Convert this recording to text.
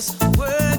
just words.